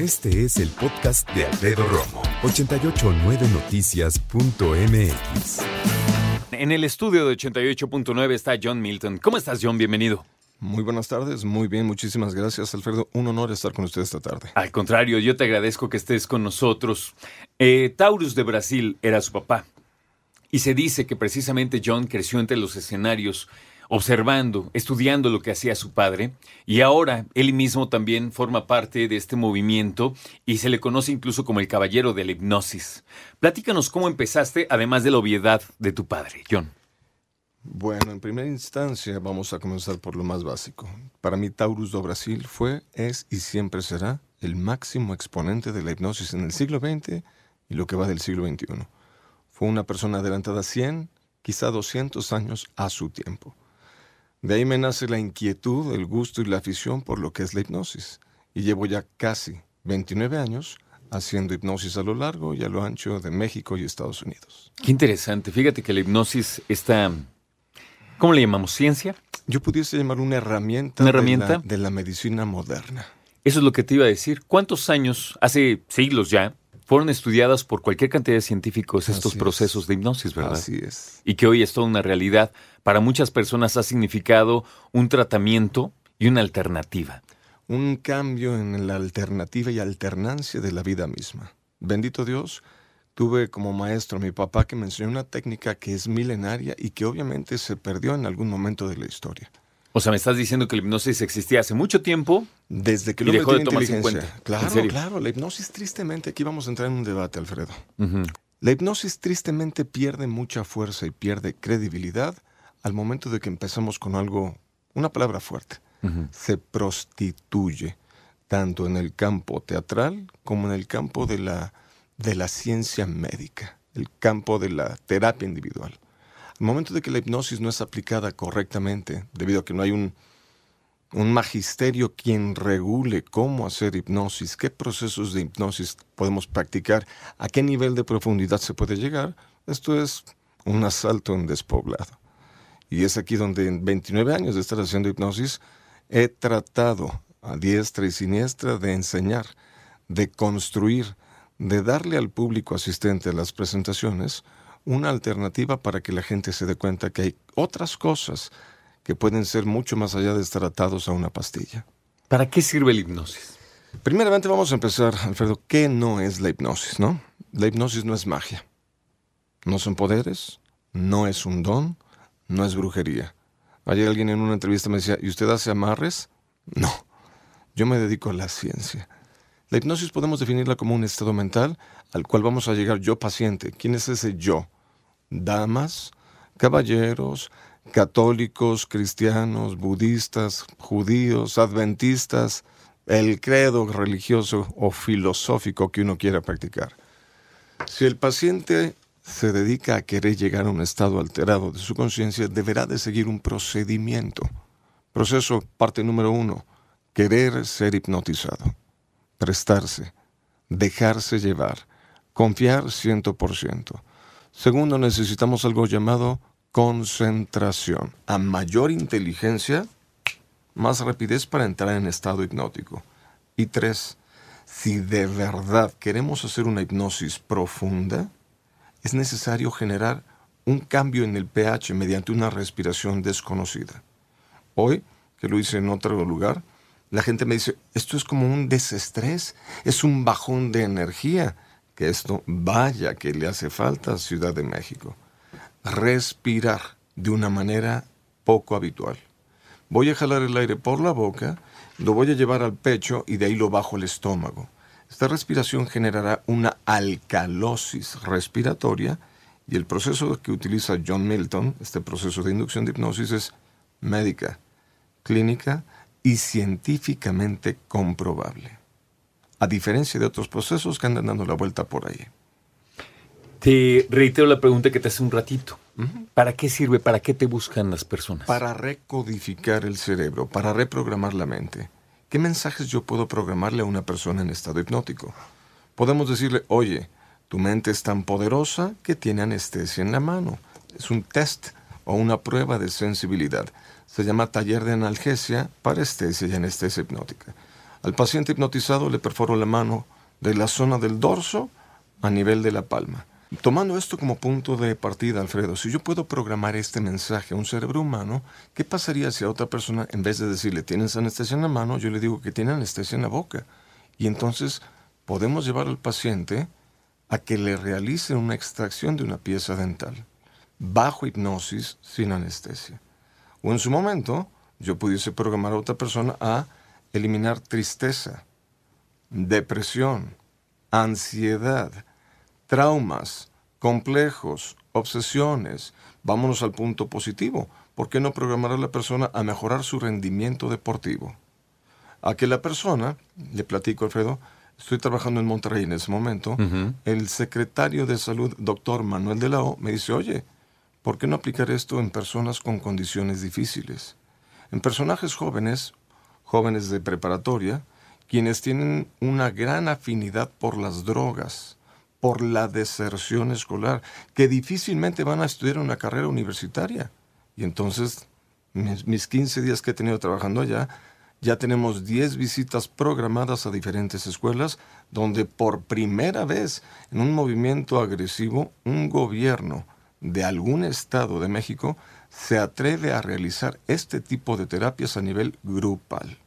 Este es el podcast de Alfredo Romo, 889noticias.mx. En el estudio de 88.9 está John Milton. ¿Cómo estás, John? Bienvenido. Muy buenas tardes, muy bien, muchísimas gracias, Alfredo. Un honor estar con usted esta tarde. Al contrario, yo te agradezco que estés con nosotros. Eh, Taurus de Brasil era su papá. Y se dice que precisamente John creció entre los escenarios, observando, estudiando lo que hacía su padre, y ahora él mismo también forma parte de este movimiento y se le conoce incluso como el caballero de la hipnosis. Platícanos cómo empezaste, además de la obviedad de tu padre, John. Bueno, en primera instancia vamos a comenzar por lo más básico. Para mí Taurus do Brasil fue, es y siempre será el máximo exponente de la hipnosis en el siglo XX y lo que va del siglo XXI. Fue una persona adelantada 100, quizá 200 años a su tiempo. De ahí me nace la inquietud, el gusto y la afición por lo que es la hipnosis. Y llevo ya casi 29 años haciendo hipnosis a lo largo y a lo ancho de México y Estados Unidos. Qué interesante. Fíjate que la hipnosis está ¿Cómo le llamamos? ¿Ciencia? Yo pudiese llamar una herramienta, ¿Una herramienta? De, la, de la medicina moderna. Eso es lo que te iba a decir. ¿Cuántos años, hace siglos ya, fueron estudiadas por cualquier cantidad de científicos estos Así procesos es. de hipnosis, verdad? Así es. Y que hoy es toda una realidad. Para muchas personas ha significado un tratamiento y una alternativa. Un cambio en la alternativa y alternancia de la vida misma. Bendito Dios, tuve como maestro a mi papá que me enseñó una técnica que es milenaria y que obviamente se perdió en algún momento de la historia. O sea, me estás diciendo que la hipnosis existía hace mucho tiempo. Desde que Y lo dejó de metí en tomarse en inteligencia. cuenta. Claro, ¿En serio? claro, la hipnosis tristemente, aquí vamos a entrar en un debate, Alfredo. La hipnosis tristemente pierde mucha fuerza y pierde credibilidad al momento de que empezamos con algo, una palabra fuerte. Se prostituye, tanto en el campo teatral como en el campo de la, de la ciencia médica, el campo de la terapia individual. Al momento de que la hipnosis no es aplicada correctamente, debido a que no hay un, un magisterio quien regule cómo hacer hipnosis, qué procesos de hipnosis podemos practicar, a qué nivel de profundidad se puede llegar, esto es un asalto en despoblado. Y es aquí donde en 29 años de estar haciendo hipnosis he tratado a diestra y siniestra de enseñar, de construir, de darle al público asistente a las presentaciones una alternativa para que la gente se dé cuenta que hay otras cosas que pueden ser mucho más allá de estar atados a una pastilla. ¿Para qué sirve la hipnosis? Primeramente vamos a empezar, Alfredo, ¿qué no es la hipnosis, no? La hipnosis no es magia. No son poderes, no es un don, no es brujería. Ayer alguien en una entrevista me decía, ¿y usted hace amarres? No, yo me dedico a la ciencia. La hipnosis podemos definirla como un estado mental al cual vamos a llegar yo paciente. ¿Quién es ese yo? Damas, caballeros, católicos, cristianos, budistas, judíos, adventistas, el credo religioso o filosófico que uno quiera practicar. Si el paciente se dedica a querer llegar a un estado alterado de su conciencia, deberá de seguir un procedimiento. Proceso, parte número uno, querer ser hipnotizado, prestarse, dejarse llevar, confiar ciento por ciento. Segundo, necesitamos algo llamado concentración. A mayor inteligencia, más rapidez para entrar en estado hipnótico. Y tres, si de verdad queremos hacer una hipnosis profunda, es necesario generar un cambio en el pH mediante una respiración desconocida. Hoy, que lo hice en otro lugar, la gente me dice, esto es como un desestrés, es un bajón de energía, que esto vaya que le hace falta a Ciudad de México. Respirar de una manera poco habitual. Voy a jalar el aire por la boca, lo voy a llevar al pecho y de ahí lo bajo al estómago. Esta respiración generará una alcalosis respiratoria y el proceso que utiliza John Milton, este proceso de inducción de hipnosis, es médica, clínica y científicamente comprobable. A diferencia de otros procesos que andan dando la vuelta por ahí. Te reitero la pregunta que te hace un ratito. ¿Para qué sirve? ¿Para qué te buscan las personas? Para recodificar el cerebro, para reprogramar la mente. ¿Qué mensajes yo puedo programarle a una persona en estado hipnótico? Podemos decirle, oye, tu mente es tan poderosa que tiene anestesia en la mano. Es un test o una prueba de sensibilidad. Se llama taller de analgesia, parestesia y anestesia hipnótica. Al paciente hipnotizado le perforo la mano de la zona del dorso a nivel de la palma. Tomando esto como punto de partida, Alfredo, si yo puedo programar este mensaje a un cerebro humano, ¿qué pasaría si a otra persona, en vez de decirle tienes anestesia en la mano, yo le digo que tiene anestesia en la boca? Y entonces podemos llevar al paciente a que le realicen una extracción de una pieza dental, bajo hipnosis, sin anestesia. O en su momento, yo pudiese programar a otra persona a eliminar tristeza, depresión, ansiedad, traumas, complejos, obsesiones. Vámonos al punto positivo. ¿Por qué no programar a la persona a mejorar su rendimiento deportivo? A que la persona, le platico Alfredo, estoy trabajando en Monterrey en ese momento, el secretario de salud, doctor Manuel de la O, me dice, oye, ¿por qué no aplicar esto en personas con condiciones difíciles? En personajes jóvenes, jóvenes de preparatoria, quienes tienen una gran afinidad por las drogas, por la deserción escolar, que difícilmente van a estudiar una carrera universitaria. Y entonces, mis, 15 días que he tenido trabajando allá, ya tenemos 10 visitas programadas a diferentes escuelas, donde por primera vez en un movimiento agresivo, un gobierno de algún estado de México se atreve a realizar este tipo de terapias a nivel grupal.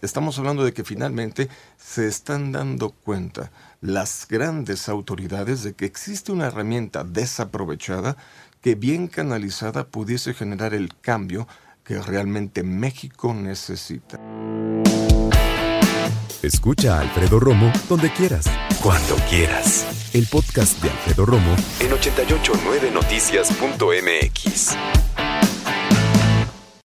Estamos hablando de que finalmente se están dando cuenta las grandes autoridades de que existe una herramienta desaprovechada que bien canalizada pudiese generar el cambio que realmente México necesita. Escucha a Alfredo Romo donde quieras, cuando quieras. El podcast de Alfredo Romo en 889noticias.mx.